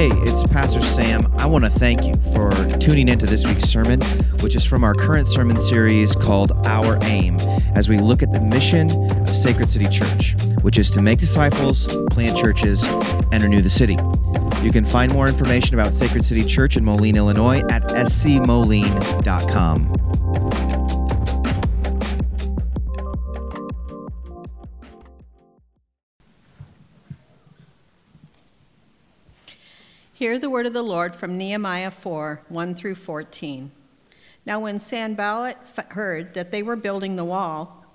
Hey, it's Pastor Sam. I want to thank you for tuning into this week's sermon, which is from our current sermon series called Our Aim, as we look at the mission of Sacred City Church, which is to make disciples, plant churches, and renew the city. You can find more information about Sacred City Church in Moline, Illinois at scmoline.com. Hear the word of the Lord from Nehemiah 4 1 through 14. Now, when Sanballat heard that they were building the wall,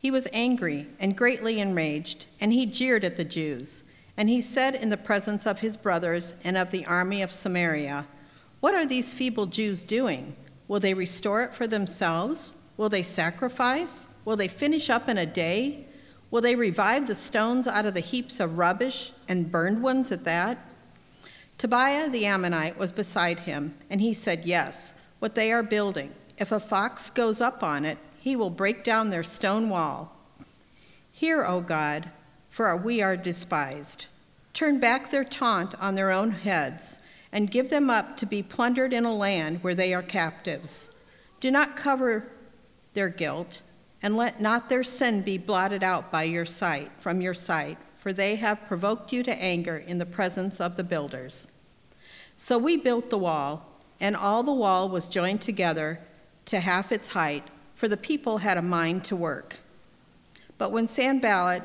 he was angry and greatly enraged, and he jeered at the Jews. And he said in the presence of his brothers and of the army of Samaria, What are these feeble Jews doing? Will they restore it for themselves? Will they sacrifice? Will they finish up in a day? Will they revive the stones out of the heaps of rubbish and burned ones at that? Tobiah the Ammonite was beside him, and he said, Yes, what they are building. If a fox goes up on it, he will break down their stone wall. Hear, O God, for we are despised. Turn back their taunt on their own heads, and give them up to be plundered in a land where they are captives. Do not cover their guilt, and let not their sin be blotted out by your sight, from your sight, for they have provoked you to anger in the presence of the builders. So we built the wall, and all the wall was joined together to half its height, for the people had a mind to work. But when Sanballat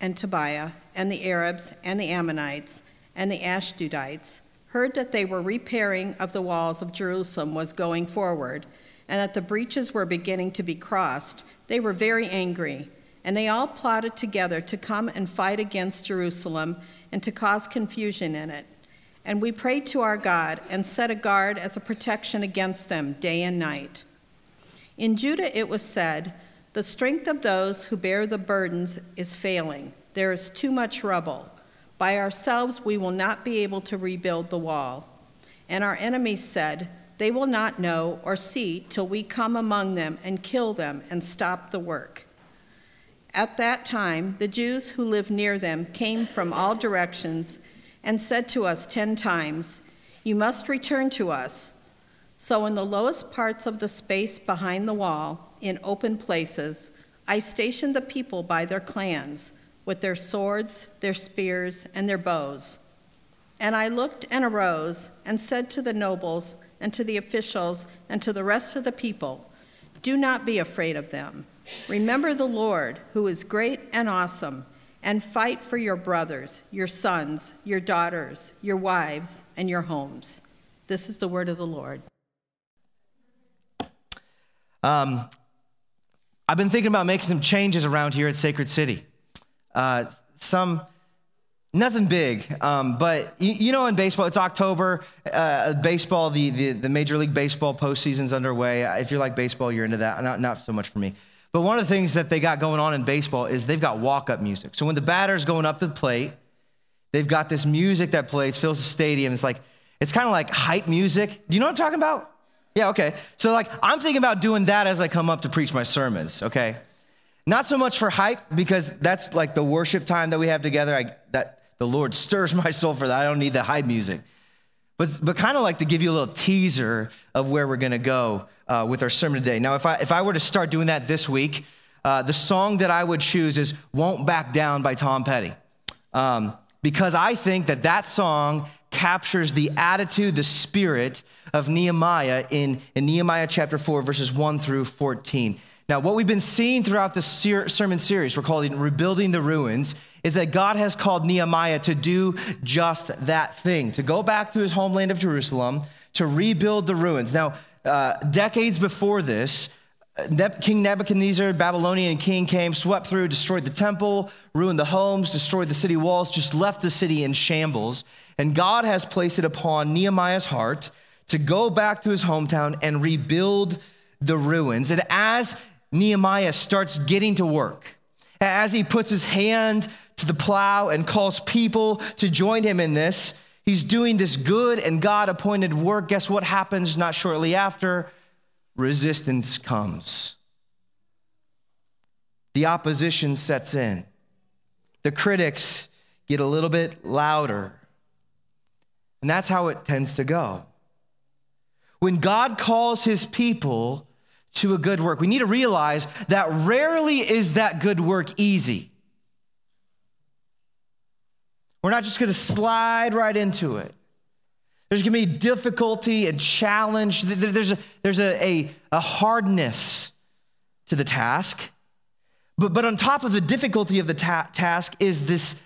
and Tobiah and the Arabs and the Ammonites and the Ashdodites heard that they were repairing of the walls of Jerusalem was going forward, and that the breaches were beginning to be crossed, they were very angry, and they all plotted together to come and fight against Jerusalem and to cause confusion in it. And we prayed to our God and set a guard as a protection against them day and night. In Judah it was said, The strength of those who bear the burdens is failing. There is too much rubble. By ourselves we will not be able to rebuild the wall. And our enemies said, They will not know or see till we come among them and kill them and stop the work. At that time, the Jews who lived near them came from all directions and said to us ten times, You must return to us. So, in the lowest parts of the space behind the wall, in open places, I stationed the people by their clans, with their swords, their spears, and their bows. And I looked and arose and said to the nobles and to the officials and to the rest of the people, Do not be afraid of them. Remember the Lord, who is great and awesome and fight for your brothers, your sons, your daughters, your wives, and your homes. This is the word of the Lord. Um, I've been thinking about making some changes around here at Sacred City. Uh, some, nothing big, um, but you, you, know, in baseball, it's October. Uh, baseball, the, the, the Major League Baseball postseason's underway. If you like baseball, you're into that. Not, not so much for me. But one of the things that they got going on in baseball is they've got walk up music. So when the batter's going up to the plate, they've got this music that plays, fills the stadium. It's like, it's kind of like hype music. Do you know what I'm talking about? Yeah, okay. So, like, I'm thinking about doing that as I come up to preach my sermons, okay? Not so much for hype, because that's like the worship time that we have together. I, that the Lord stirs my soul for that. I don't need the hype music. But, but kind of like to give you a little teaser of where we're gonna go uh, with our sermon today. Now, if I, if I were to start doing that this week, uh, the song that I would choose is Won't Back Down by Tom Petty. Um, because I think that that song captures the attitude, the spirit of Nehemiah in, in Nehemiah chapter 4, verses 1 through 14. Now, what we've been seeing throughout the ser- sermon series, we're calling Rebuilding the Ruins, is that God has called Nehemiah to do just that thing, to go back to his homeland of Jerusalem, to rebuild the ruins. Now, uh, decades before this, King Nebuchadnezzar, Babylonian king, came, swept through, destroyed the temple, ruined the homes, destroyed the city walls, just left the city in shambles. And God has placed it upon Nehemiah's heart to go back to his hometown and rebuild the ruins. And as Nehemiah starts getting to work, as he puts his hand to the plow and calls people to join him in this, He's doing this good and God appointed work. Guess what happens not shortly after? Resistance comes. The opposition sets in. The critics get a little bit louder. And that's how it tends to go. When God calls his people to a good work, we need to realize that rarely is that good work easy. We're not just gonna slide right into it. There's gonna be difficulty and challenge. There's a, there's a, a, a hardness to the task. But, but on top of the difficulty of the ta- task is this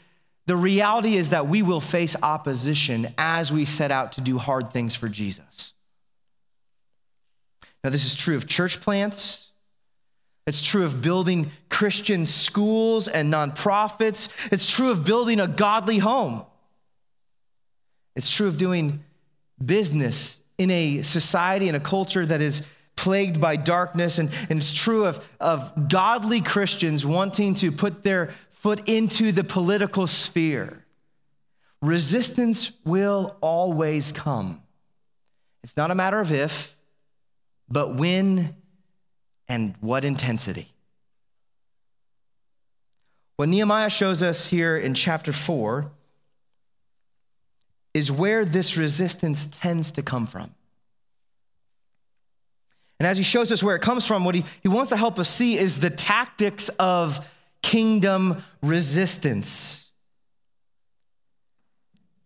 the reality is that we will face opposition as we set out to do hard things for Jesus. Now, this is true of church plants. It's true of building Christian schools and nonprofits. It's true of building a godly home. It's true of doing business in a society and a culture that is plagued by darkness. And, and it's true of, of godly Christians wanting to put their foot into the political sphere. Resistance will always come. It's not a matter of if, but when and what intensity. What Nehemiah shows us here in chapter 4 is where this resistance tends to come from. And as he shows us where it comes from, what he, he wants to help us see is the tactics of kingdom resistance.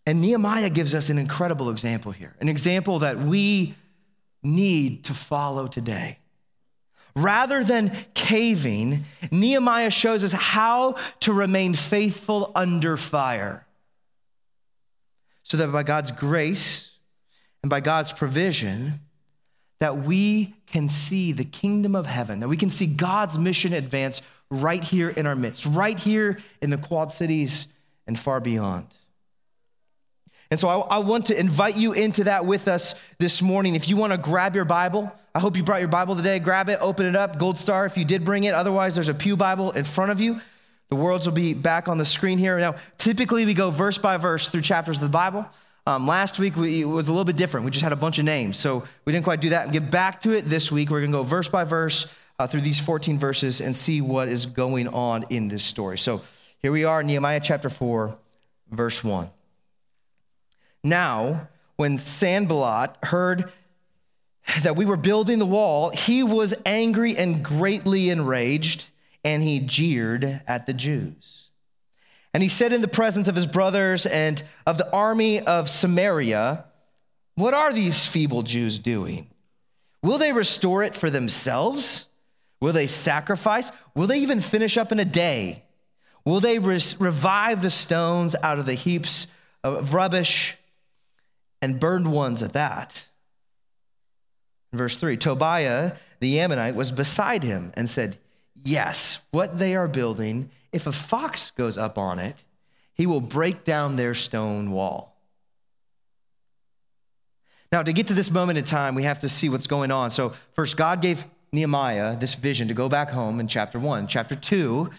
And Nehemiah gives us an incredible example here, an example that we need to follow today. Rather than caving, Nehemiah shows us how to remain faithful under fire. So that by God's grace and by God's provision, that we can see the kingdom of heaven, that we can see God's mission advance right here in our midst, right here in the Quad Cities and far beyond. And so I, I, want to invite you into that with us this morning. If you want to grab your Bible, I hope you brought your Bible today. Grab it, open it up, Gold Star if you did bring it. Otherwise, there's a Pew Bible in front of you. The words will be back on the screen here. Now, typically we go verse by verse through chapters of the Bible. Um, last week we, it was a little bit different. We just had a bunch of names. So we didn't quite do that and get back to it this week. We're going to go verse by verse uh, through these 14 verses and see what is going on in this story. So here we are, Nehemiah chapter 4, verse 1. Now, when Sanballat heard that we were building the wall, he was angry and greatly enraged, and he jeered at the Jews. And he said in the presence of his brothers and of the army of Samaria, What are these feeble Jews doing? Will they restore it for themselves? Will they sacrifice? Will they even finish up in a day? Will they revive the stones out of the heaps of rubbish and burned ones at that? verse 3 Tobiah the Ammonite was beside him and said, Yes, what they are building if a fox goes up on it, he will break down their stone wall. Now, to get to this moment in time, we have to see what's going on. So, first, God gave Nehemiah this vision to go back home in chapter one. Chapter two,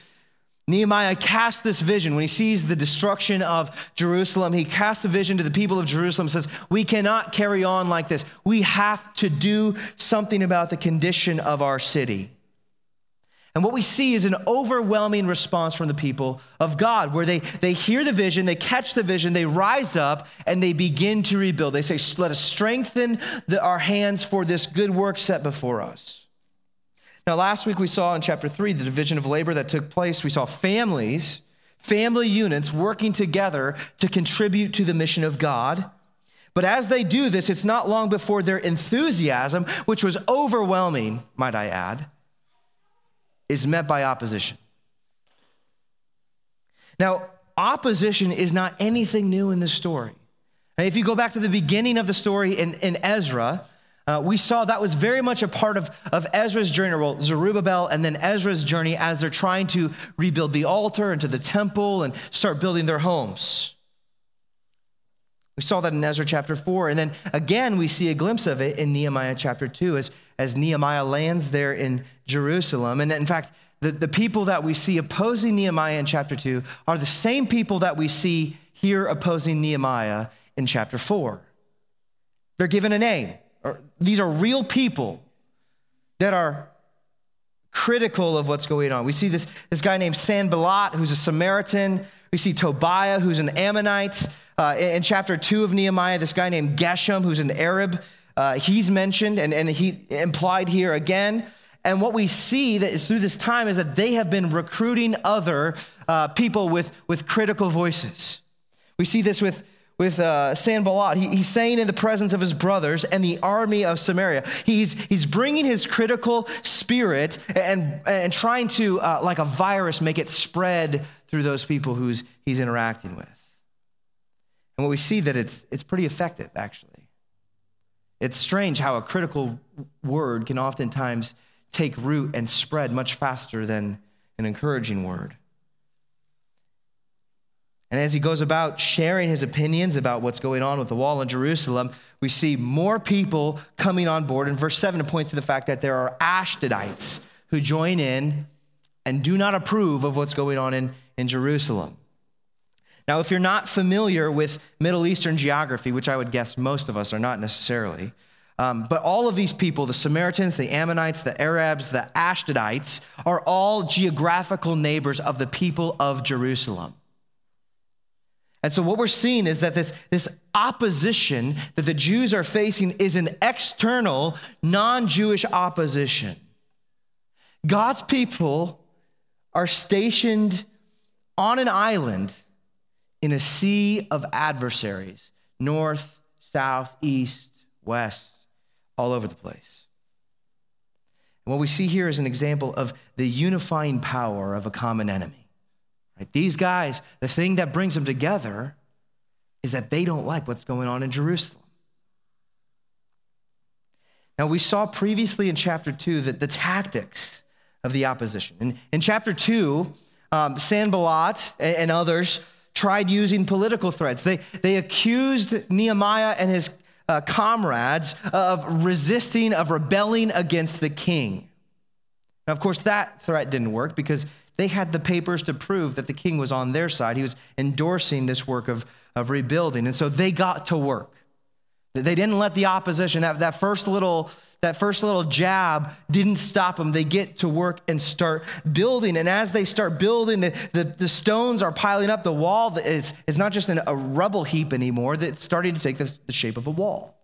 Nehemiah casts this vision when he sees the destruction of Jerusalem. He casts a vision to the people of Jerusalem, says, We cannot carry on like this. We have to do something about the condition of our city. And what we see is an overwhelming response from the people of God, where they, they hear the vision, they catch the vision, they rise up, and they begin to rebuild. They say, Let us strengthen the, our hands for this good work set before us. Now, last week we saw in chapter three the division of labor that took place. We saw families, family units working together to contribute to the mission of God. But as they do this, it's not long before their enthusiasm, which was overwhelming, might I add, is met by opposition. Now, opposition is not anything new in this story. If you go back to the beginning of the story in, in Ezra, uh, we saw that was very much a part of, of Ezra's journey, well, Zerubbabel and then Ezra's journey as they're trying to rebuild the altar and to the temple and start building their homes. We saw that in Ezra chapter 4. And then again, we see a glimpse of it in Nehemiah chapter 2 as, as Nehemiah lands there in Jerusalem. And in fact, the, the people that we see opposing Nehemiah in chapter 2 are the same people that we see here opposing Nehemiah in chapter 4. They're given a name. These are real people that are critical of what's going on. We see this, this guy named Sanballat, who's a Samaritan. We see Tobiah, who's an Ammonite. Uh, in chapter two of Nehemiah, this guy named Geshem, who's an Arab, uh, he's mentioned and, and he implied here again. And what we see that is through this time is that they have been recruiting other uh, people with, with critical voices. We see this with, with uh, Sanballat. He, he's saying in the presence of his brothers and the army of Samaria, he's, he's bringing his critical spirit and, and trying to, uh, like a virus, make it spread through those people who's, he's interacting with. And what we see that it's, it's pretty effective, actually. It's strange how a critical word can oftentimes take root and spread much faster than an encouraging word. And as he goes about sharing his opinions about what's going on with the wall in Jerusalem, we see more people coming on board. In verse 7, it points to the fact that there are Ashdodites who join in and do not approve of what's going on in, in Jerusalem. Now, if you're not familiar with Middle Eastern geography, which I would guess most of us are not necessarily, um, but all of these people, the Samaritans, the Ammonites, the Arabs, the Ashdodites, are all geographical neighbors of the people of Jerusalem. And so, what we're seeing is that this, this opposition that the Jews are facing is an external, non Jewish opposition. God's people are stationed on an island in a sea of adversaries north, south, east, west, all over the place. And what we see here is an example of the unifying power of a common enemy. Right? These guys, the thing that brings them together is that they don't like what's going on in Jerusalem. Now, we saw previously in chapter two that the tactics of the opposition. In, in chapter two, um, Sanballat and, and others tried using political threats. They, they accused Nehemiah and his uh, comrades of resisting, of rebelling against the king. Now, of course, that threat didn't work because they had the papers to prove that the king was on their side. He was endorsing this work of, of rebuilding. And so they got to work. They didn't let the opposition, that, that first little that first little jab didn't stop them. They get to work and start building. And as they start building, the, the, the stones are piling up. The wall is, is not just a rubble heap anymore, it's starting to take the, the shape of a wall.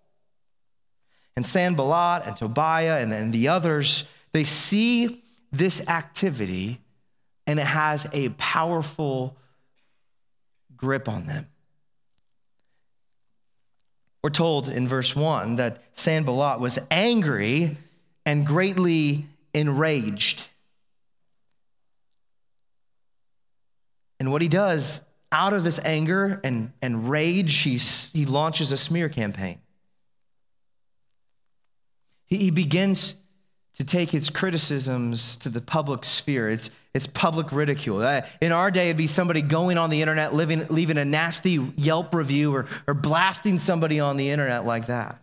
And Sanballat and Tobiah and, and the others, they see this activity and it has a powerful grip on them. We're told in verse 1 that Sanballat was angry and greatly enraged. And what he does, out of this anger and, and rage, he, he launches a smear campaign. He, he begins to take his criticisms to the public sphere. It's, it's public ridicule. Uh, in our day, it'd be somebody going on the internet, living, leaving a nasty Yelp review or, or blasting somebody on the internet like that.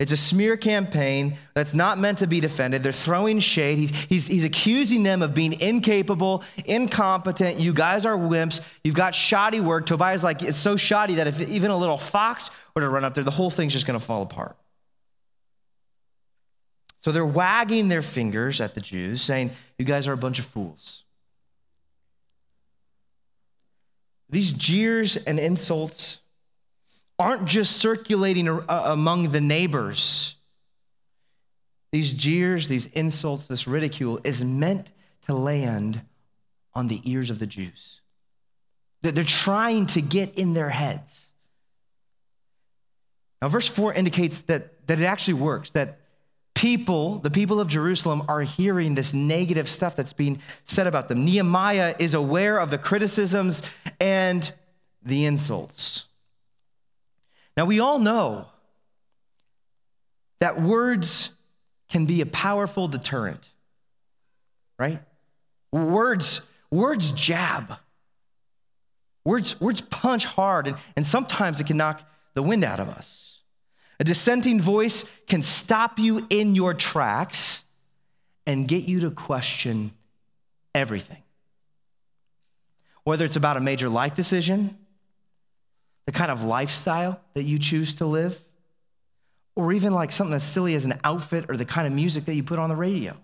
It's a smear campaign that's not meant to be defended. They're throwing shade. He's, he's, he's accusing them of being incapable, incompetent. You guys are wimps. You've got shoddy work. Tobiah's like, it's so shoddy that if even a little fox were to run up there, the whole thing's just going to fall apart. So they're wagging their fingers at the Jews, saying, You guys are a bunch of fools. These jeers and insults aren't just circulating uh, among the neighbors. These jeers, these insults, this ridicule is meant to land on the ears of the Jews. That they're trying to get in their heads. Now, verse 4 indicates that, that it actually works, that people, the people of Jerusalem, are hearing this negative stuff that's being said about them. Nehemiah is aware of the criticisms and the insults. Now, we all know that words can be a powerful deterrent, right? Words, words jab. Words, words punch hard, and, and sometimes it can knock the wind out of us. A dissenting voice can stop you in your tracks and get you to question everything. Whether it's about a major life decision, the kind of lifestyle that you choose to live, or even like something as silly as an outfit or the kind of music that you put on the radio.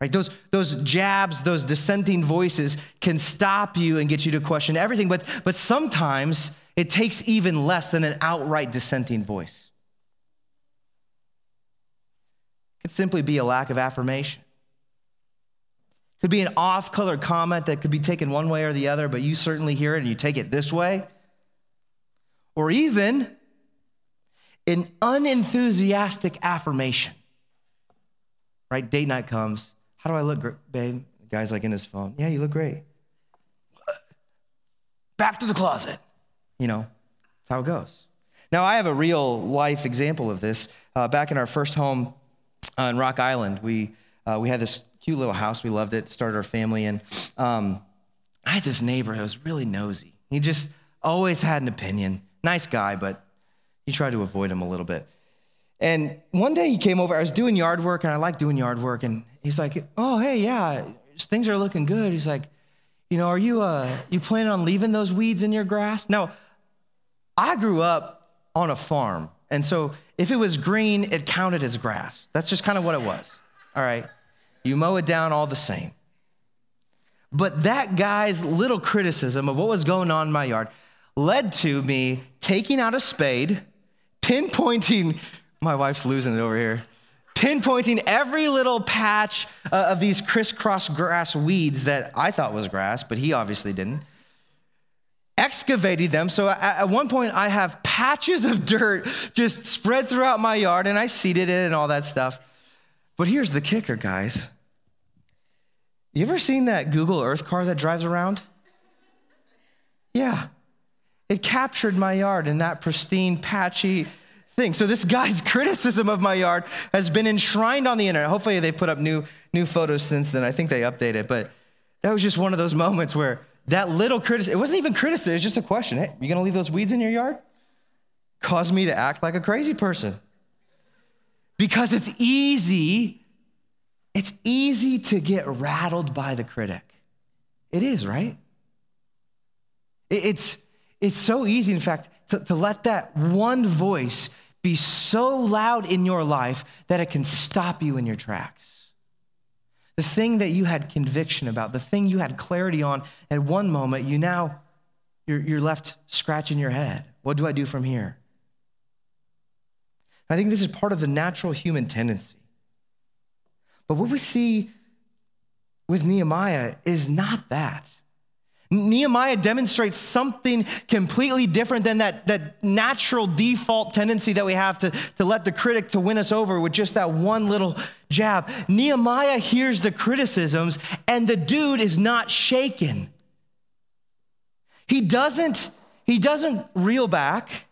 Right? Those, those jabs, those dissenting voices can stop you and get you to question everything, but, but sometimes it takes even less than an outright dissenting voice. It could simply be a lack of affirmation. It could be an off color comment that could be taken one way or the other, but you certainly hear it and you take it this way. Or even an unenthusiastic affirmation. Right? Date night comes. How do I look, babe? The guy's like in his phone. Yeah, you look great. Back to the closet. You know, that's how it goes. Now, I have a real life example of this. Uh, back in our first home uh, in Rock Island, we, uh, we had this cute little house. We loved it, started our family. And um, I had this neighbor who was really nosy. He just always had an opinion. Nice guy, but he tried to avoid him a little bit. And one day he came over. I was doing yard work, and I like doing yard work. And he's like, "Oh, hey, yeah, things are looking good." He's like, "You know, are you uh, you planning on leaving those weeds in your grass?" Now, I grew up on a farm, and so if it was green, it counted as grass. That's just kind of what it was. All right, you mow it down all the same. But that guy's little criticism of what was going on in my yard led to me taking out a spade, pinpointing my wife's losing it over here. Pinpointing every little patch uh, of these crisscross grass weeds that I thought was grass, but he obviously didn't. Excavated them. So at, one point, I have patches of dirt just spread throughout my yard, and I seeded it and all that stuff. But here's the kicker, guys. You ever seen that Google Earth car that drives around? Yeah. It captured my yard in that pristine, patchy, thing. So this guy's criticism of my yard has been enshrined on the internet. Hopefully they've put up new new photos since then. I think they updated, but that was just one of those moments where that little criticism, it wasn't even criticism, it was just a question. Hey, you gonna leave those weeds in your yard? Caused me to act like a crazy person. Because it's easy, it's easy to get rattled by the critic. It is, right? It's, it's so easy, in fact, to, to let that one voice be so loud in your life that it can stop you in your tracks. The thing that you had conviction about, the thing you had clarity on at one moment, you now, you're, you're left scratching your head. What do I do from here? I think this is part of the natural human tendency. But what we see with Nehemiah is not that. Nehemiah demonstrates something completely different than that, that natural default tendency that we have to, to let the critic to win us over with just that one little jab. Nehemiah hears the criticisms and the dude is not shaken. He doesn't, he doesn't reel back.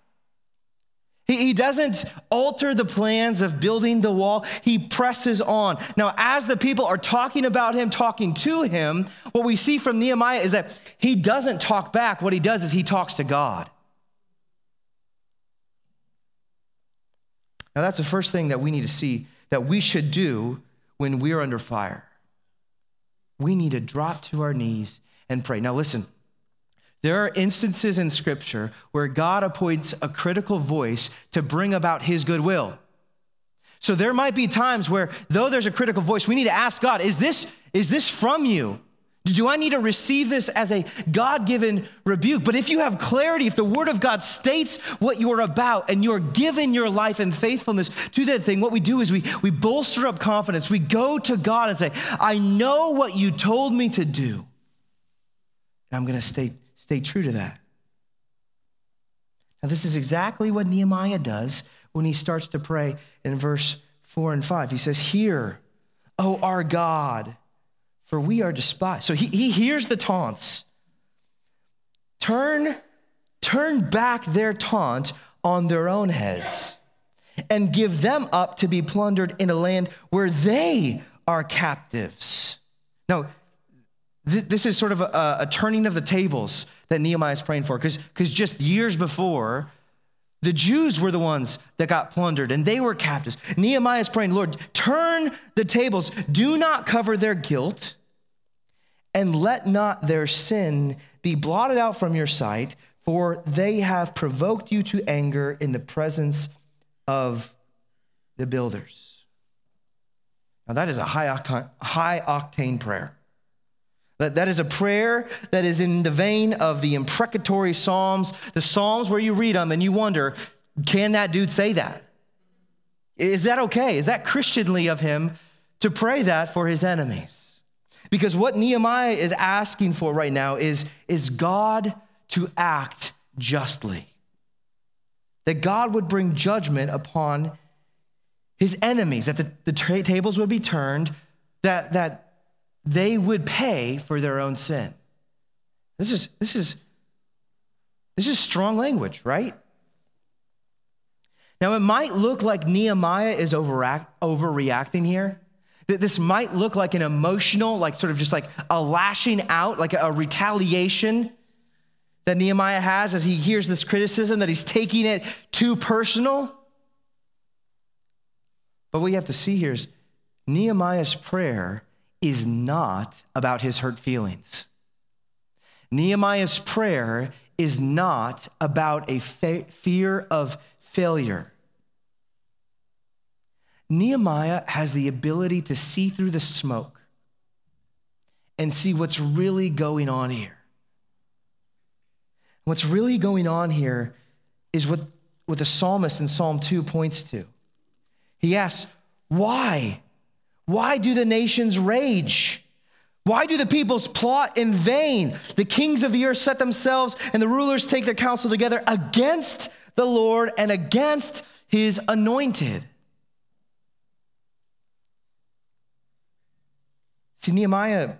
He, doesn't alter the plans of building the wall. He presses on. Now, as the people are talking about him, talking to him, what we see from Nehemiah is that he doesn't talk back. What he does is he talks to God. Now, that's the first thing that we need to see that we should do when we're under fire. We need to drop to our knees and pray. Now, listen. There are instances in Scripture where God appoints a critical voice to bring about His goodwill. So there might be times where, though there's a critical voice, we need to ask God, is this, is this from you? Do I need to receive this as a God given rebuke? But if you have clarity, if the Word of God states what you're about and you're given your life and faithfulness to that thing, what we do is we, we bolster up confidence. We go to God and say, I know what you told me to do. And I'm going to stay Stay true to that. Now, this is exactly what Nehemiah does when he starts to pray in verse 4 and 5. He says, Hear, O our God, for we are despised. So he, he hears the taunts. Turn, turn back their taunt on their own heads and give them up to be plundered in a land where they are captives. Now, this is sort of a, a turning of the tables that Nehemiah is praying for, because just years before, the Jews were the ones that got plundered and they were captives. Nehemiah is praying, Lord, turn the tables, do not cover their guilt, and let not their sin be blotted out from your sight, for they have provoked you to anger in the presence of the builders. Now, that is a high octane, high octane prayer. That, that is a prayer that is in the vein of the imprecatory Psalms, the Psalms where you read them and you wonder, can that dude say that? Is that okay? Is that Christianly of him to pray that for his enemies? Because what Nehemiah is asking for right now is, is God to act justly. That God would bring judgment upon his enemies, that the, the tra- tables would be turned, that, that they would pay for their own sin. This is, this is, this is strong language, right? Now, it might look like Nehemiah is overact, overreacting here. That this might look like an emotional, like sort of just like a lashing out, like a retaliation that Nehemiah has as he hears this criticism, that he's taking it too personal. But what you have to see here is Nehemiah's prayer is not about his hurt feelings. Nehemiah's prayer is not about a fa- fear of failure. Nehemiah has the ability to see through the smoke and see what's really going on here. What's really going on here is what, what the psalmist in Psalm 2 points to. He asks, Why? Why do the nations rage? Why do the peoples plot in vain? The kings of the earth set themselves and the rulers take their counsel together against the Lord and against his anointed. See, Nehemiah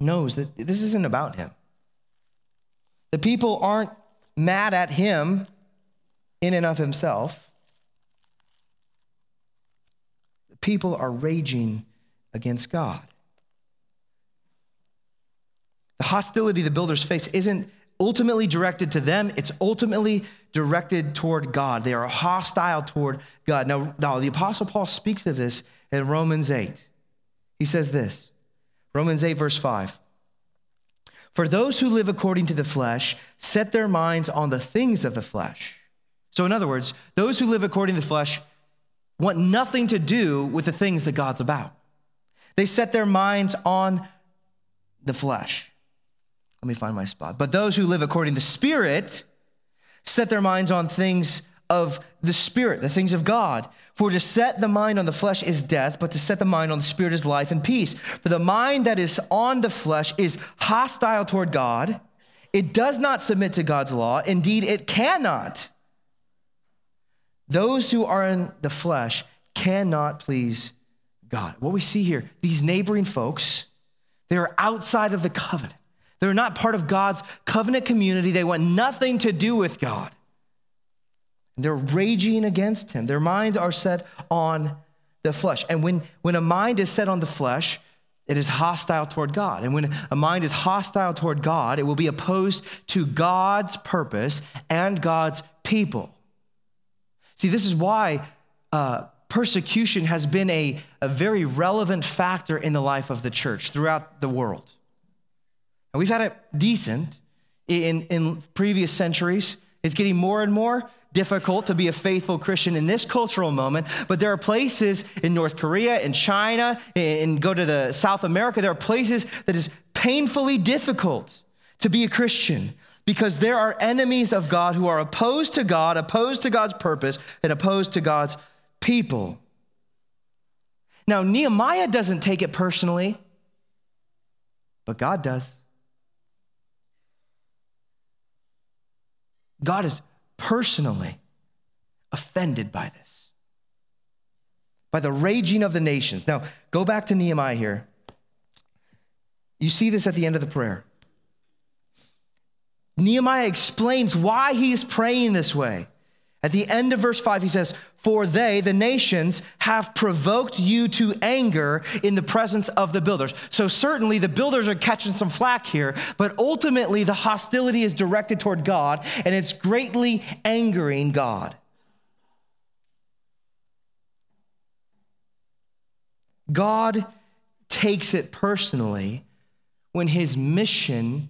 knows that this isn't about him. The people aren't mad at him in and of himself. The people are raging against God. The hostility the builders face isn't ultimately directed to them, it's ultimately directed toward God. They are hostile toward God. Now, now the Apostle Paul speaks of this in Romans 8. He says this Romans 8, verse 5. For those who live according to the flesh set their minds on the things of the flesh. So, in other words, those who live according to the flesh want nothing to do with the things that God's about. They set their minds on the flesh. Let me find my spot. But those who live according to the Spirit set their minds on things of the Spirit, the things of God. For to set the mind on the flesh is death, but to set the mind on the Spirit is life and peace. For the mind that is on the flesh is hostile toward God. It does not submit to God's law. Indeed, it cannot. Those who are in the flesh cannot please God. What we see here, these neighboring folks, they are outside of the covenant. They're not part of God's covenant community. They want nothing to do with God. They're raging against him. Their minds are set on the flesh. And when, when a mind is set on the flesh, it is hostile toward God. And when a mind is hostile toward God, it will be opposed to God's purpose and God's people. See, this is why uh, persecution has been a, a very relevant factor in the life of the church throughout the world. And we've had it decent in, in previous centuries. It's getting more and more difficult to be a faithful Christian in this cultural moment, but there are places in North Korea, in China, and go to the South America, there are places that is painfully difficult to be a Christian because there are enemies of God who are opposed to God, opposed to God's purpose, and opposed to God's people. Now, Nehemiah doesn't take it personally, but God does. God is personally offended by this, by the raging of the nations. Now, go back to Nehemiah here. You see this at the end of the prayer. Nehemiah explains why he is praying this way. At the end of verse 5, he says, For they, the nations, have provoked you to anger in the presence of the builders. So, certainly, the builders are catching some flack here, but ultimately, the hostility is directed toward God, and it's greatly angering God. God takes it personally when his mission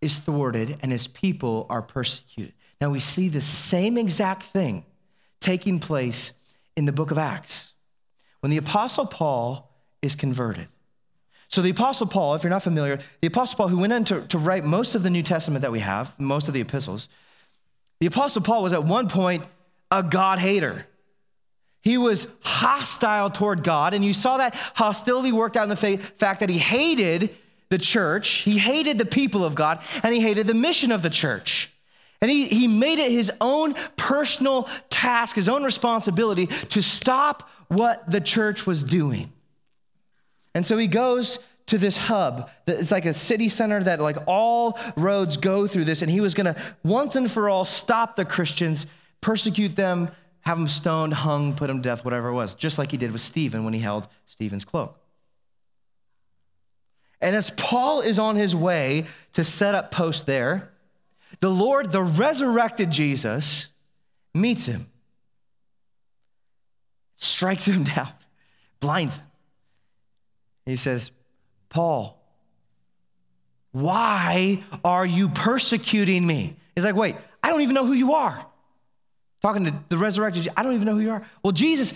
is thwarted and his people are persecuted. Now we see the same exact thing taking place in the book of Acts. when the Apostle Paul is converted. So, the Apostle Paul, if you're not familiar, the Apostle Paul, who went on to, to write most of the New Testament that we have, most of the epistles, the Apostle Paul was at one point a God hater. He was hostile toward God, and you saw that hostility worked out in the fact that he hated the church, he hated the people of God, and he hated the mission of the church. And he, he made it his own personal task, his own responsibility to stop what the church was doing. And so he goes to this hub. It's like a city center that like all roads go through this. And he was going to once and for all stop the Christians, persecute them, have them stoned, hung, put them to death, whatever it was, just like he did with Stephen when he held Stephen's cloak. And as Paul is on his way to set up post there, the Lord, the resurrected Jesus, meets him, strikes him down, blinds him. He says, Paul, why are you persecuting me? He's like, wait, I don't even know who you are. Talking to the resurrected, I don't even know who you are. Well, Jesus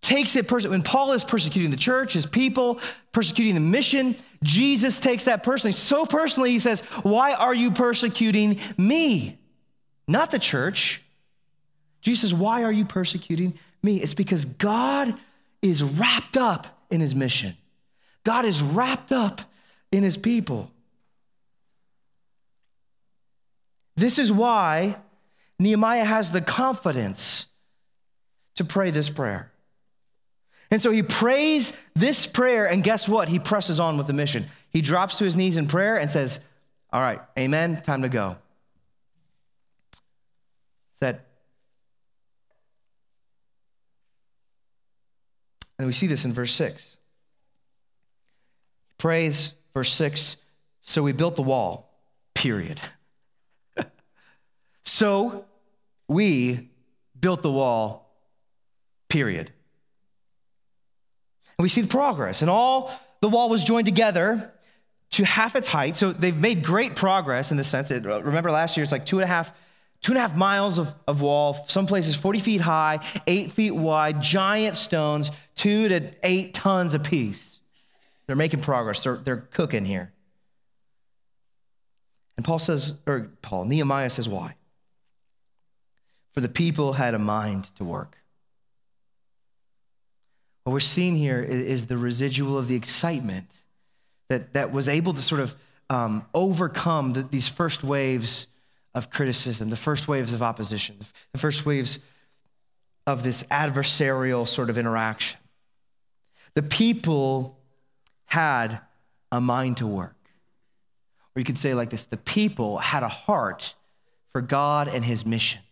takes it personally. When Paul is persecuting the church, his people, persecuting the mission, Jesus takes that personally. So personally, he says, Why are you persecuting me? Not the church. Jesus says, Why are you persecuting me? It's because God is wrapped up in his mission, God is wrapped up in his people. This is why Nehemiah has the confidence to pray this prayer. And so he prays this prayer, and guess what? He presses on with the mission. He drops to his knees in prayer and says, All right, amen, time to go. That and we see this in verse 6. He prays, verse 6, so we built the wall, period. so we built the wall, period. And we see the progress. And all the wall was joined together to half its height. So they've made great progress in the sense that, uh, remember last year, it's like two and a half, two and a half miles of, of wall, some places 40 feet high, eight feet wide, giant stones, two to eight tons apiece. They're making progress. They're, they're cooking here. And Paul says, or Paul, Nehemiah says, why? for the people had a mind to work. What we're seeing here is the residual of the excitement that, that was able to sort of um, overcome the, these first waves of criticism, the first waves of opposition, the first waves of this adversarial sort of interaction. The people had a mind to work. Or you could say like this the people had a heart for God and his mission.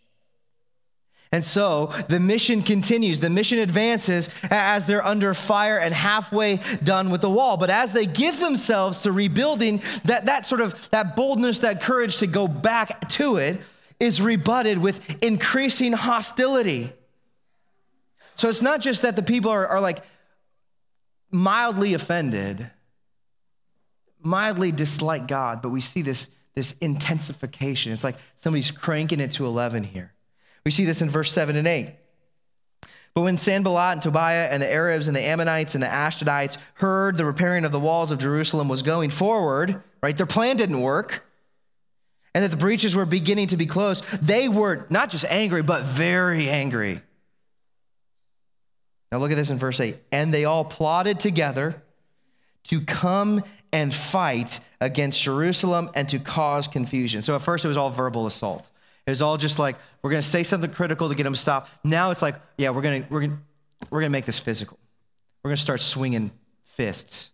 And so the mission continues. The mission advances as they're under fire and halfway done with the wall. But as they give themselves to rebuilding, that, that sort of that boldness, that courage to go back to it is rebutted with increasing hostility. So it's not just that the people are, are like mildly offended, mildly dislike God, but we see this, this intensification. It's like somebody's cranking it to 11 here. We see this in verse 7 and 8. But when Sanballat and Tobiah and the Arabs and the Ammonites and the Ashdodites heard the repairing of the walls of Jerusalem was going forward, right, their plan didn't work, and that the breaches were beginning to be closed, they were not just angry, but very angry. Now look at this in verse 8. And they all plotted together to come and fight against Jerusalem and to cause confusion. So at first it was all verbal assault. It was all just like, we're going to say something critical to get them to stop. Now it's like, yeah, we're going to, we're to, we're to make this physical. We're going to start swinging fists.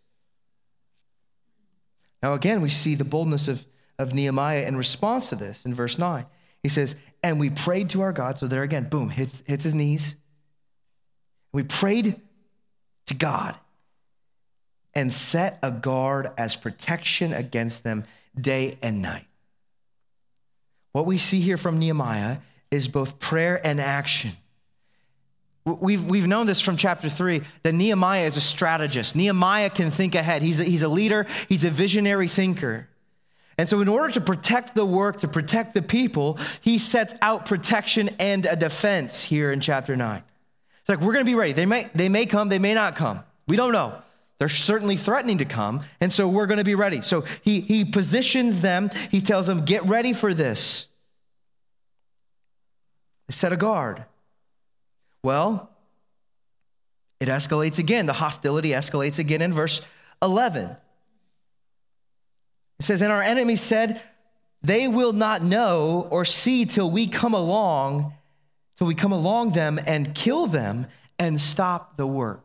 Now, again, we see the boldness of, of Nehemiah in response to this in verse 9. He says, And we prayed to our God. So there again, boom, hits, hits his knees. We prayed to God and set a guard as protection against them day and night. What we see here from Nehemiah is both prayer and action. We've, we've known this from chapter three that Nehemiah is a strategist. Nehemiah can think ahead. He's a, he's a leader, he's a visionary thinker. And so, in order to protect the work, to protect the people, he sets out protection and a defense here in chapter nine. It's like, we're going to be ready. They may, they may come, they may not come. We don't know. They're certainly threatening to come, and so we're going to be ready. So he, he positions them, he tells them, get ready for this. They set a guard. Well, it escalates again. The hostility escalates again in verse 11. It says, And our enemy said, They will not know or see till we come along, till we come along them and kill them and stop the work.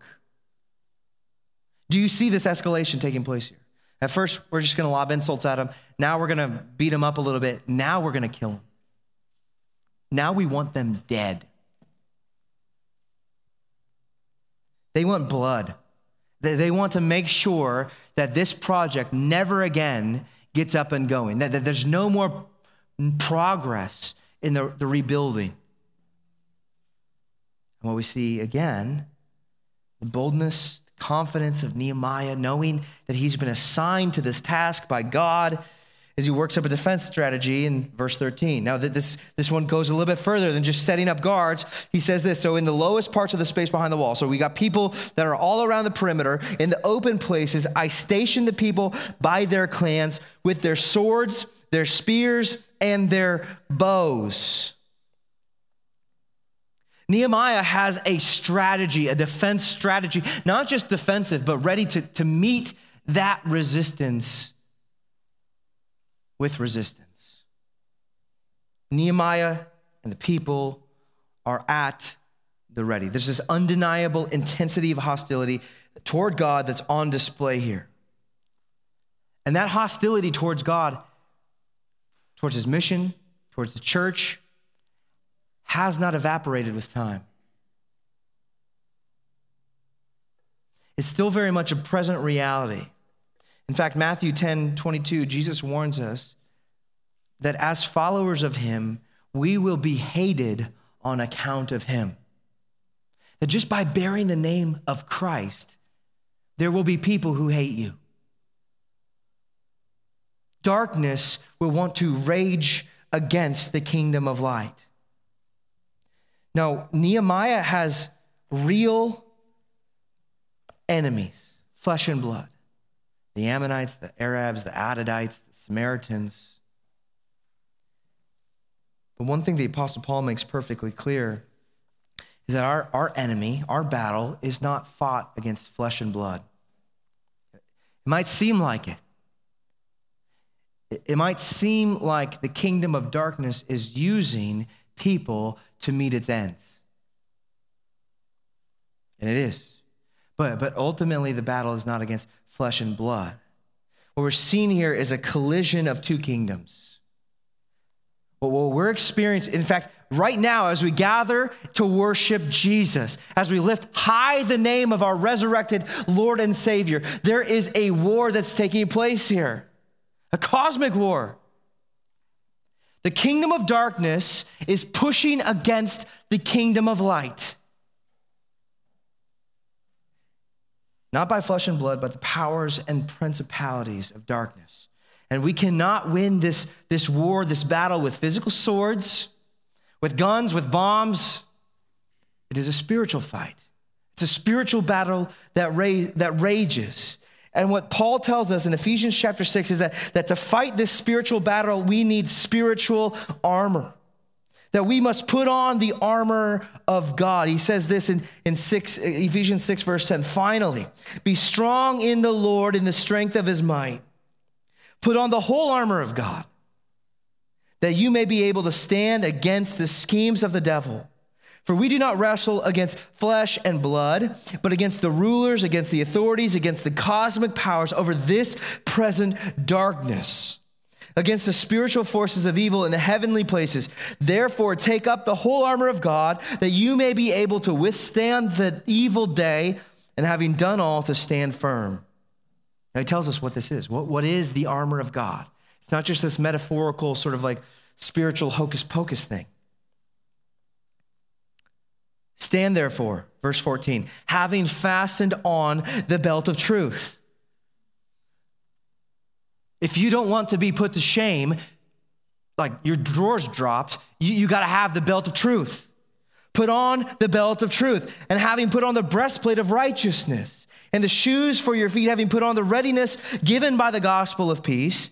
Do you see this escalation taking place here? At first, we're just going to lob insults at them. Now we're going to beat them up a little bit. Now we're going to kill them. Now we want them dead. They want blood. They want to make sure that this project never again gets up and going, that, there's no more progress in the, the rebuilding. And what we see again, the boldness, confidence of Nehemiah, knowing that he's been assigned to this task by God as he works up a defense strategy in verse 13. Now, this, this one goes a little bit further than just setting up guards. He says this So, in the lowest parts of the space behind the wall, so we got people that are all around the perimeter. In the open places, I station the people by their clans with their swords, their spears, and their bows. Nehemiah has a strategy, a defense strategy, not just defensive, but ready to, to meet that resistance with resistance. Nehemiah and the people are at the ready. There's this undeniable intensity of hostility toward God that's on display here. And that hostility towards God, towards his mission, towards the church, has not evaporated with time. It's still very much a present reality. In fact, Matthew 10 22, Jesus warns us that as followers of him, we will be hated on account of him. That just by bearing the name of Christ, there will be people who hate you. Darkness will want to rage against the kingdom of light. Now, Nehemiah has real enemies, flesh and blood the Ammonites, the Arabs, the Ashdodites, the Samaritans. But one thing the Apostle Paul makes perfectly clear is that our, our enemy, our battle, is not fought against flesh and blood. It might seem like it. It might seem like the kingdom of darkness is using people to meet its ends. And it is. But, but ultimately, the battle is not against flesh and blood. What we're seeing here is a collision of two kingdoms. What we're experiencing, in fact, right now, as we gather to worship Jesus, as we lift high the name of our resurrected Lord and Savior, there is a war that's taking place here, a cosmic war. The kingdom of darkness is pushing against the kingdom of light. not by flesh and blood, but the powers and principalities of darkness. And we cannot win this, this war, this battle with physical swords, with guns, with bombs. It is a spiritual fight. It's a spiritual battle that, ra- that rages. And what Paul tells us in Ephesians chapter 6 is that, that to fight this spiritual battle, we need spiritual armor that we must put on the armor of God. He says this in, in 6, Ephesians 6, verse 10. Finally, be strong in the Lord in the strength of his might. Put on the whole armor of God, that you may be able to stand against the schemes of the devil. For we do not wrestle against flesh and blood, but against the rulers, against the authorities, against the cosmic powers over this present darkness against the spiritual forces of evil in the heavenly places. Therefore, take up the whole armor of God that you may be able to withstand the evil day and having done all to stand firm. Now, he tells us what this is. What, what is the armor of God? It's not just this metaphorical, sort of like spiritual hocus pocus thing. Stand therefore, verse 14, having fastened on the belt of truth if you don't want to be put to shame, like your drawers dropped, you, you got to have the belt of truth. Put on the belt of truth, and having put on the breastplate of righteousness, and the shoes for your feet, having put on the readiness given by the gospel of peace.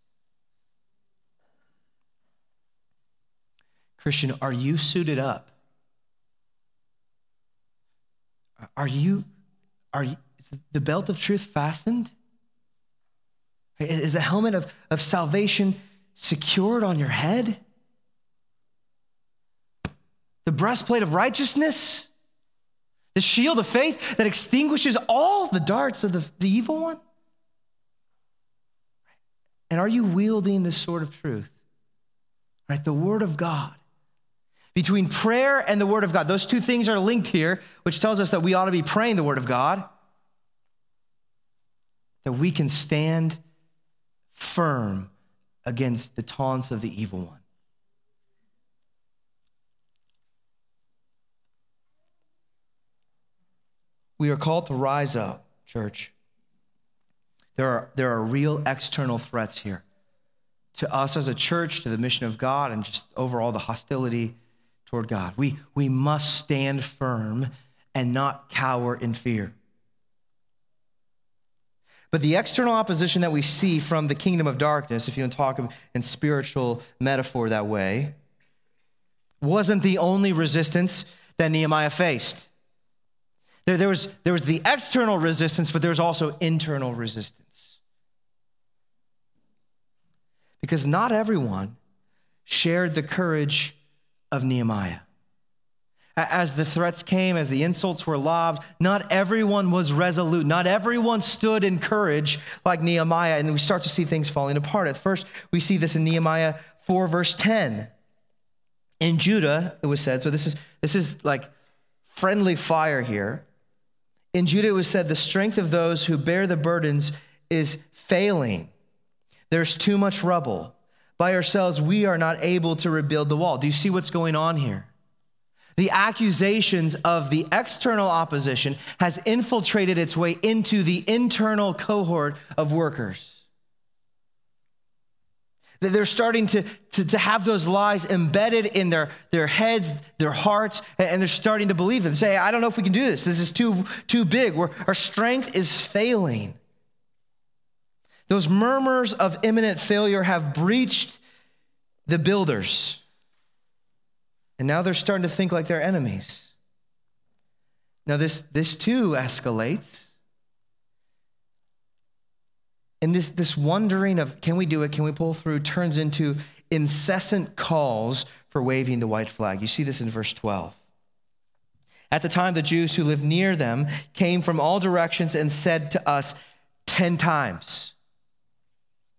Christian, are you suited up? Are you, are you, the belt of truth fastened? Is the helmet of, of salvation secured on your head? The breastplate of righteousness? the shield of faith that extinguishes all the darts of the, the evil one? And are you wielding the sword of truth? Right? The word of God. Between prayer and the word of God, those two things are linked here, which tells us that we ought to be praying the word of God, that we can stand firm against the taunts of the evil one. We are called to rise up, church. There are, there are real external threats here to us as a church, to the mission of God, and just overall the hostility toward God. We, we must stand firm and not cower in fear. But the external opposition that we see from the kingdom of darkness, if you want to talk in spiritual metaphor that way, wasn't the only resistance that Nehemiah faced. There, there, was, there was the external resistance, but there was also internal resistance. Because not everyone shared the courage of Nehemiah. As the threats came, as the insults were lobbed, not everyone was resolute. Not everyone stood in courage like Nehemiah. And we start to see things falling apart. At first, we see this in Nehemiah 4, verse 10. In Judah, it was said, so this is, this is like friendly fire here. In Judah, it was said, the strength of those who bear the burdens is failing. There's too much rubble. By ourselves, we are not able to rebuild the wall. Do you see what's going on here? The accusations of the external opposition has infiltrated its way into the internal cohort of workers. That They're starting to, to, to, have those lies embedded in their, their heads, their hearts, and they're starting to believe them. Say, I don't know if we can do this. This is too, too big. We're, our strength is failing. Those murmurs of imminent failure have breached the builders. And now they're starting to think like they're enemies. Now, this, this too escalates and this, this wondering of can we do it, can we pull through, turns into incessant calls for waving the white flag. You see this in verse 12. At the time, the Jews who lived near them came from all directions and said to us 10 times.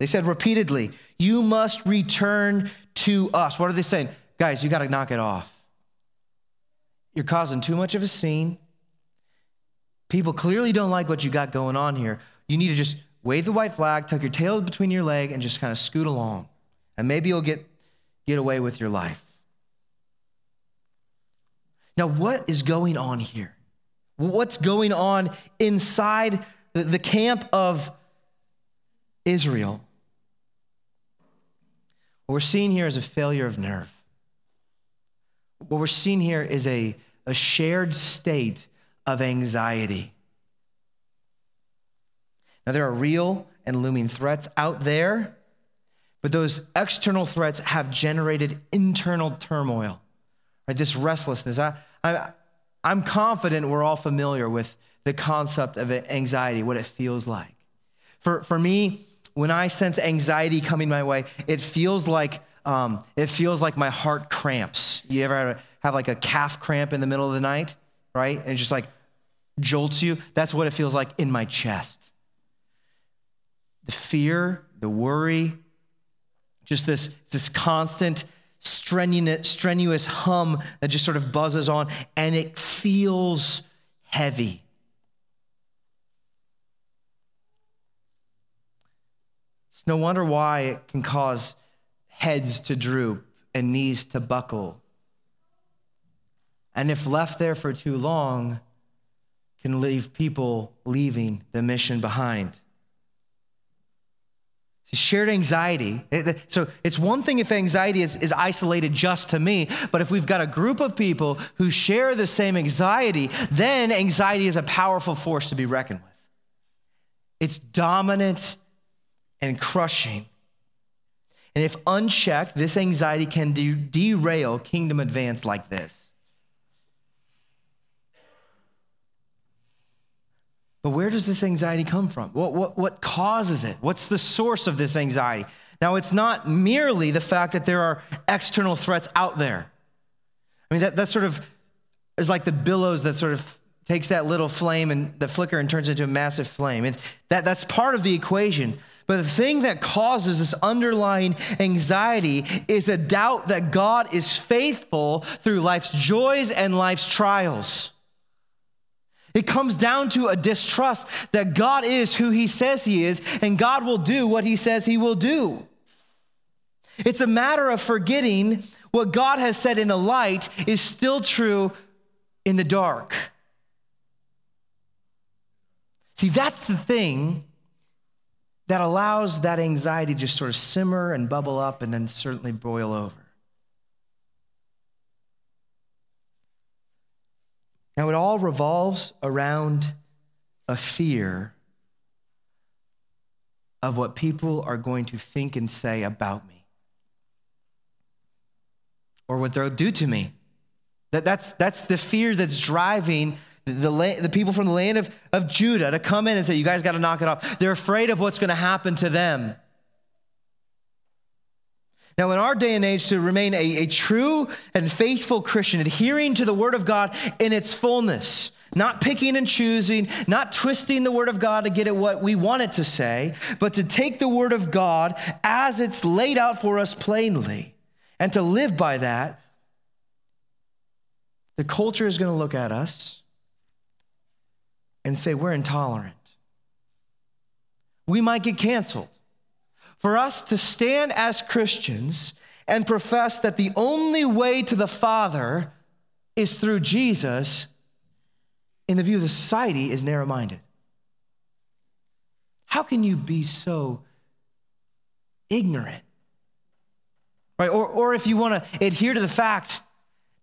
They said repeatedly, You must return to us. What are they saying? Guys, you got to knock it off. You're causing too much of a scene. People clearly don't like what you got going on here. You need to just wave the white flag, tuck your tail between your leg, and just kind of scoot along. And maybe you'll get, get away with your life. Now, what is going on here? What's going on inside the, the camp of Israel? What we're seeing here is a failure of nerve. What we're seeing here is a, a shared state of anxiety. Now, there are real and looming threats out there, but those external threats have generated internal turmoil, right? This restlessness. I, I, I'm confident we're all familiar with the concept of anxiety, what it feels like. For, for me, when I sense anxiety coming my way, it feels like um, it feels like my heart cramps. You ever have like a calf cramp in the middle of the night, right? And it just like jolts you. That's what it feels like in my chest the fear, the worry, just this, this constant strenuous, strenuous hum that just sort of buzzes on, and it feels heavy. It's no wonder why it can cause heads to droop and knees to buckle. And if left there for too long, can leave people leaving the mission behind. Shared anxiety. So it's one thing if anxiety is, is isolated just to me, but if we've got a group of people who share the same anxiety, then anxiety is a powerful force to be reckoned with. It's dominant and crushing. And if unchecked, this anxiety can de- derail kingdom advance like this. But where does this anxiety come from? What, what, what causes it? What's the source of this anxiety? Now, it's not merely the fact that there are external threats out there. I mean, that, that sort of is like the billows that sort of takes that little flame and the flicker and turns into a massive flame. And that, that's part of the equation. But the thing that causes this underlying anxiety is a doubt that God is faithful through life's joys and life's trials. It comes down to a distrust that God is who he says he is, and God will do what he says he will do. It's a matter of forgetting what God has said in the light is still true in the dark. See, that's the thing that allows that anxiety to just sort of simmer and bubble up and then certainly boil over. Now, it all revolves around a fear of what people are going to think and say about me or what they'll do to me. That, that's, that's the fear that's driving the, the, the people from the land of, of Judah to come in and say, You guys got to knock it off. They're afraid of what's going to happen to them. Now, in our day and age, to remain a, a true and faithful Christian, adhering to the Word of God in its fullness, not picking and choosing, not twisting the Word of God to get at what we want it to say, but to take the Word of God as it's laid out for us plainly and to live by that, the culture is going to look at us and say, We're intolerant. We might get canceled for us to stand as Christians and profess that the only way to the Father is through Jesus, in the view of the society, is narrow minded. How can you be so ignorant? Right? Or, or if you want to adhere to the fact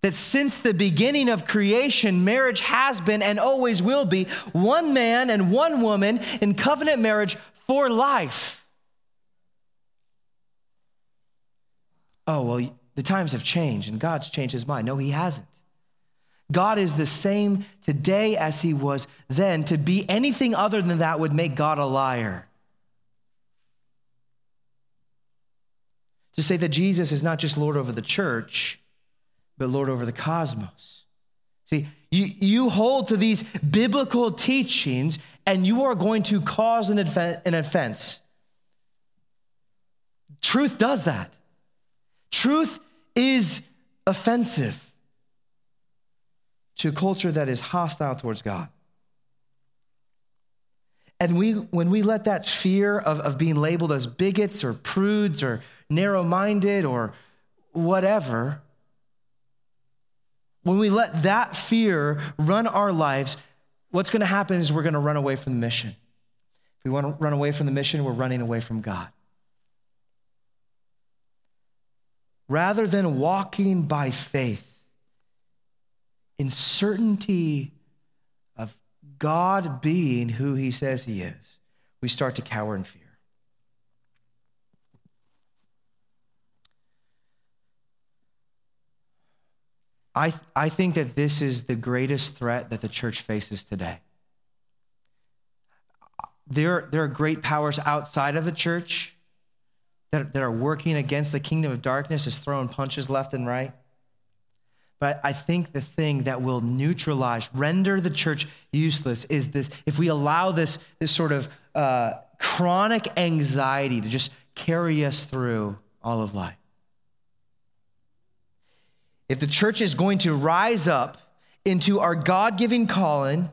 that since the beginning of creation, marriage has been and always will be one man and one woman in covenant marriage for life. oh, well, the times have changed and God's changed his mind. No, he hasn't. God is the same today as he was then. To be anything other than that would make God a liar. To say that Jesus is not just Lord over the church, but Lord over the cosmos. See, you, you hold to these biblical teachings and you are going to cause an, an offense. Truth does that. Truth is offensive to a culture that is hostile towards God. And we, when we let that fear of, of being labeled as bigots or prudes or narrow minded or whatever, when we let that fear run our lives, what's going to happen is we're going to run away from the mission. If we want to run away from the mission, we're running away from God. rather than walking by faith in certainty of God being who he says he is, we start to cower in fear. I, I think that this is the greatest threat that the church faces today. There, there are great powers outside of the church that, that are working against the kingdom of darkness is throwing punches left and right. But I think the thing that will neutralize, render the church useless is this if we allow this, this sort of uh, chronic anxiety to just carry us through all of life. If the church is going to rise up into our God giving calling,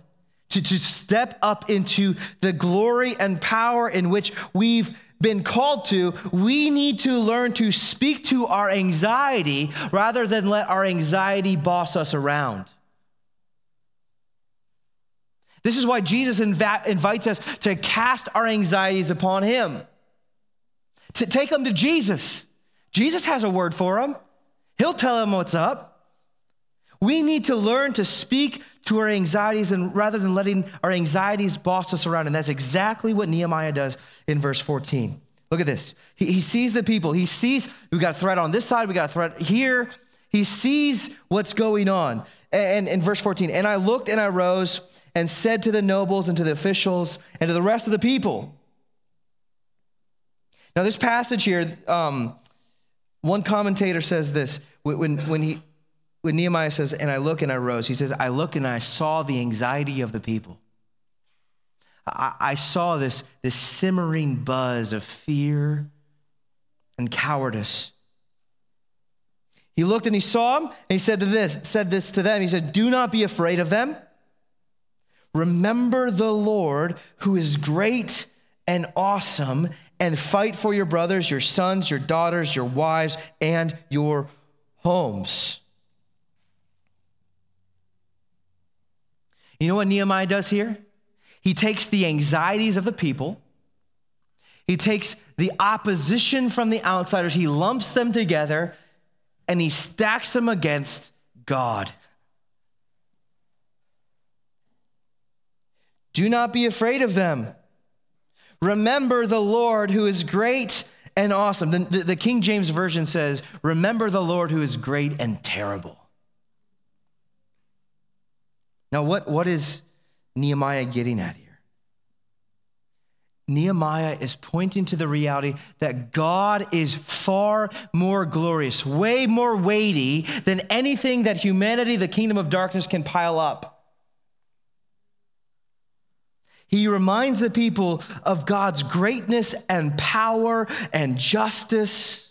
to, to step up into the glory and power in which we've been called to, we need to learn to speak to our anxiety rather than let our anxiety boss us around. This is why Jesus inv- invites us to cast our anxieties upon Him, to take them to Jesus. Jesus has a word for them, He'll tell him what's up. We need to learn to speak to our anxieties and rather than letting our anxieties boss us around. And that's exactly what Nehemiah does in verse 14. Look at this. He, he sees the people. He sees we got a threat on this side, we got a threat here. He sees what's going on. And in verse 14, and I looked and I rose and said to the nobles and to the officials and to the rest of the people. Now, this passage here, um, one commentator says this when, when he when Nehemiah says, and I look and I rose, he says, I look and I saw the anxiety of the people. I, I saw this, this simmering buzz of fear and cowardice. He looked and he saw them, and he said to this, said this to them. He said, Do not be afraid of them. Remember the Lord who is great and awesome, and fight for your brothers, your sons, your daughters, your wives, and your homes. You know what Nehemiah does here? He takes the anxieties of the people, he takes the opposition from the outsiders, he lumps them together, and he stacks them against God. Do not be afraid of them. Remember the Lord who is great and awesome. The, the, the, King James Version says, Remember the Lord who is great and terrible. Now, what, what is Nehemiah getting at here? Nehemiah is pointing to the reality that God is far more glorious, way more weighty than anything that humanity, the kingdom of darkness, can pile up. He reminds the people of God's greatness and power and justice.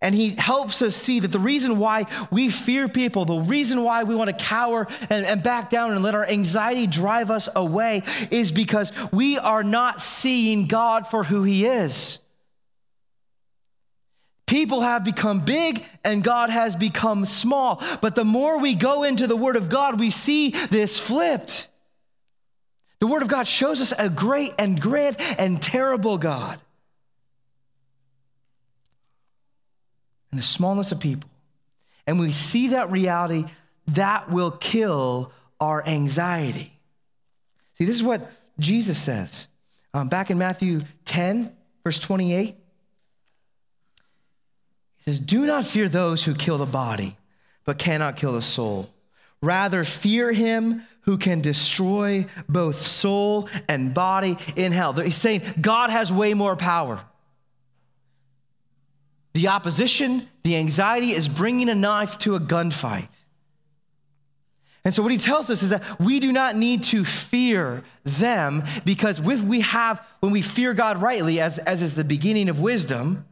And he helps us see that the reason why we fear people, the reason why we want to cower and, and, back down and let our anxiety drive us away is because we are not seeing God for who he is. People have become big and God has become small. But the more we go into the Word of God, we see this flipped. The Word of God shows us a great and grand and terrible God. and the smallness of people, and we see that reality, that will kill our anxiety. See, this is what Jesus says um, back in Matthew 10, verse 28. He says, Do not fear those who kill the body, but cannot kill the soul. Rather, fear him who can destroy both soul and body in hell. He's saying God has way more power. The opposition, the anxiety is bringing a knife to a gunfight. And so, what he tells us is that we do not need to fear them because with we have, when we fear God rightly, as, as is the beginning of wisdom,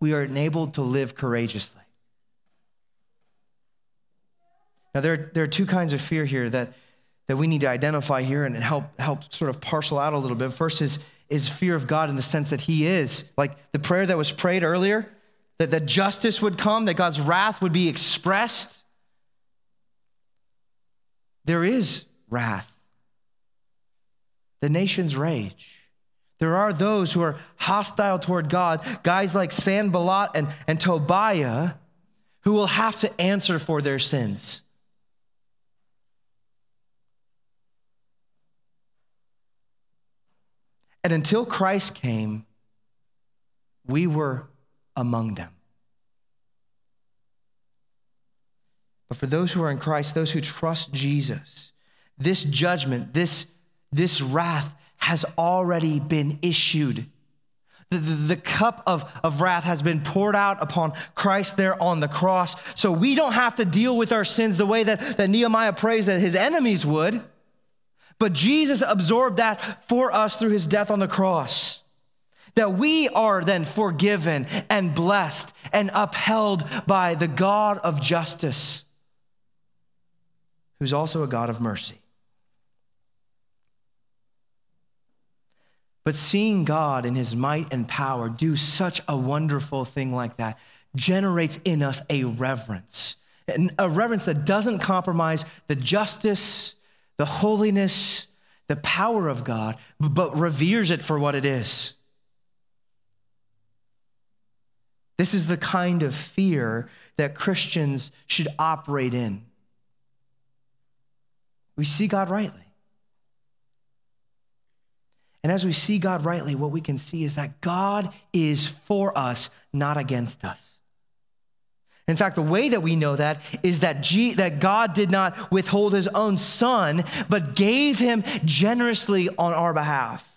we are enabled to live courageously. Now, there, there are two kinds of fear here that, that we need to identify here and help, help sort of parcel out a little bit. First is is fear of God in the sense that He is. Like the prayer that was prayed earlier, that, that justice would come, that God's wrath would be expressed. There is wrath. The nations rage. There are those who are hostile toward God, guys like Sanballat and, and Tobiah, who will have to answer for their sins. And until Christ came, we were among them. But for those who are in Christ, those who trust Jesus, this judgment, this, this wrath has already been issued. The, the, the, cup of, of wrath has been poured out upon Christ there on the cross. So we don't have to deal with our sins the way that, that Nehemiah prays that his enemies would. But Jesus absorbed that for us through his death on the cross. That we are then forgiven and blessed and upheld by the God of justice, who's also a God of mercy. But seeing God in his might and power do such a wonderful thing like that generates in us a reverence, a reverence that doesn't compromise the justice, the holiness, the power of God, but reveres it for what it is. This is the kind of fear that Christians should operate in. We see God rightly. And as we see God rightly, what we can see is that God is for us, not against us. In fact, the way that we know that is that, G- that God did not withhold his own son, but gave him generously on our behalf.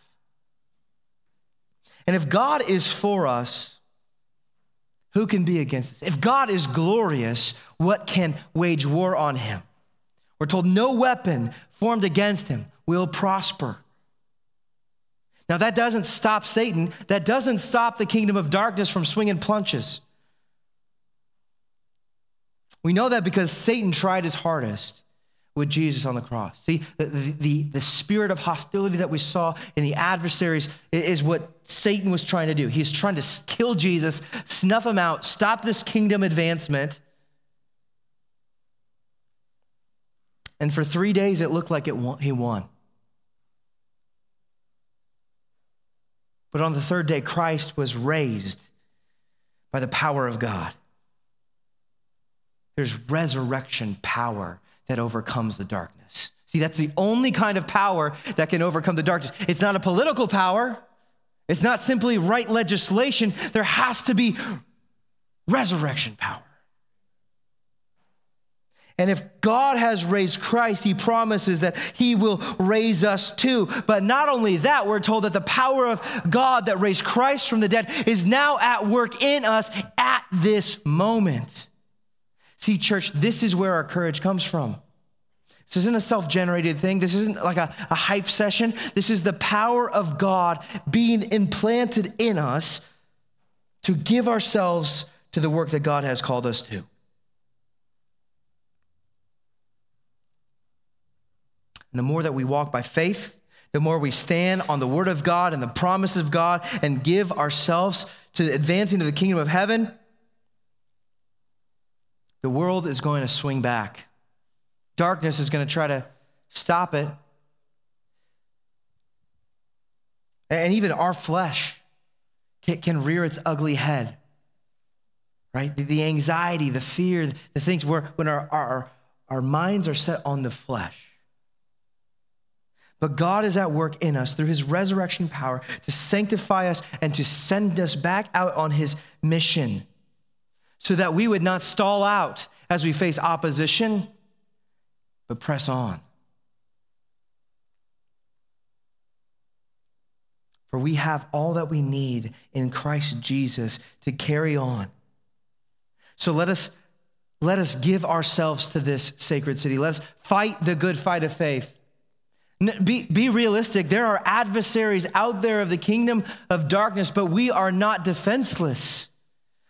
And if God is for us, who can be against us? If God is glorious, what can wage war on him? We're told no weapon formed against him will prosper. Now, that doesn't stop Satan. That doesn't stop the kingdom of darkness from swinging punches. We know that because Satan tried his hardest with Jesus on the cross. See, the, the, the, spirit of hostility that we saw in the adversaries is what Satan was trying to do. He's trying to kill Jesus, snuff him out, stop this kingdom advancement. And for three days, it looked like it won, he won. But on the third day, Christ was raised by the power of God. There's resurrection power that overcomes the darkness. See, that's the only kind of power that can overcome the darkness. It's not a political power, it's not simply right legislation. There has to be resurrection power. And if God has raised Christ, he promises that he will raise us too. But not only that, we're told that the power of God that raised Christ from the dead is now at work in us at this moment. See, church, this is where our courage comes from. This isn't a self generated thing. This isn't like a, a hype session. This is the power of God being implanted in us to give ourselves to the work that God has called us to. And the more that we walk by faith, the more we stand on the word of God and the promises of God and give ourselves to advancing to the kingdom of heaven, the world is going to swing back. Darkness is going to try to stop it. And even our flesh can, rear its ugly head, right? The, anxiety, the fear, the things where when our, our, our minds are set on the flesh. But God is at work in us through his resurrection power to sanctify us and to send us back out on his mission so that we would not stall out as we face opposition, but press on. For we have all that we need in Christ Jesus to carry on. So let us, let us give ourselves to this sacred city. Let us fight the good fight of faith. Be, be realistic. There are adversaries out there of the kingdom of darkness, but we are not defenseless.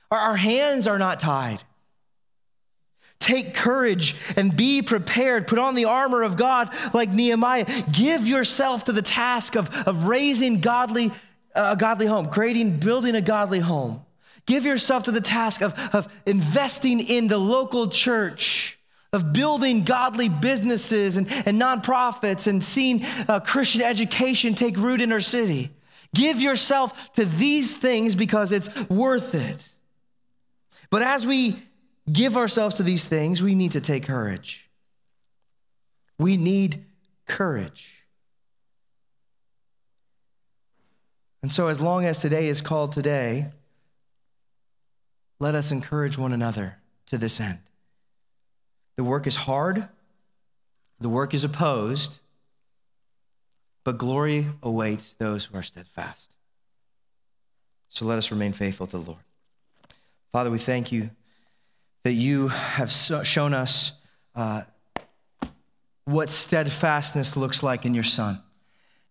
Our hands are not tied. Take courage and be prepared. Put on the armor of God like Nehemiah. Give yourself to the task of, of raising godly, uh, a godly home, creating, building a godly home. Give yourself to the task of, of investing in the local church, of building godly businesses and, and nonprofits and seeing uh, Christian education take root in our city. Give yourself to these things because it's worth it. But as we give ourselves to these things, we need to take courage. We need courage. And so, as long as today is called today, let us encourage one another to this end. The work is hard, the work is opposed, but glory awaits those who are steadfast. So let us remain faithful to the Lord. Father, we thank you that you have shown us uh, what steadfastness looks like in your Son,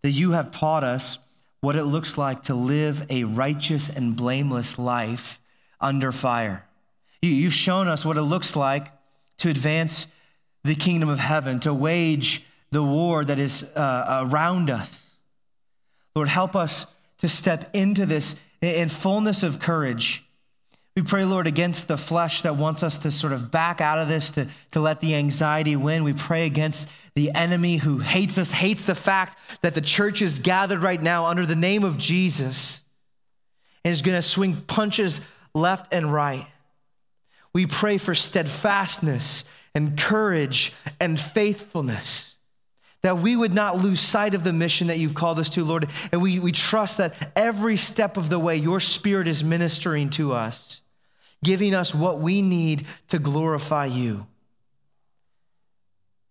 that you have taught us what it looks like to live a righteous and blameless life under fire. You've shown us what it looks like to advance the kingdom of heaven, to wage the war that is uh, around us. Lord, help us to step into this in fullness of courage. We pray, Lord, against the flesh that wants us to sort of back out of this, to, to let the anxiety win. We pray against the enemy who hates us, hates the fact that the church is gathered right now under the name of Jesus and is going to swing punches left and right. We pray for steadfastness and courage and faithfulness, that we would not lose sight of the mission that you've called us to, Lord. And we, we trust that every step of the way, your spirit is ministering to us, giving us what we need to glorify you.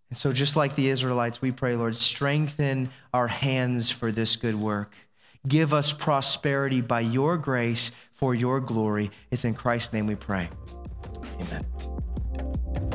And so, just like the Israelites, we pray, Lord, strengthen our hands for this good work. Give us prosperity by your grace for your glory. It's in Christ's name we pray. Amen.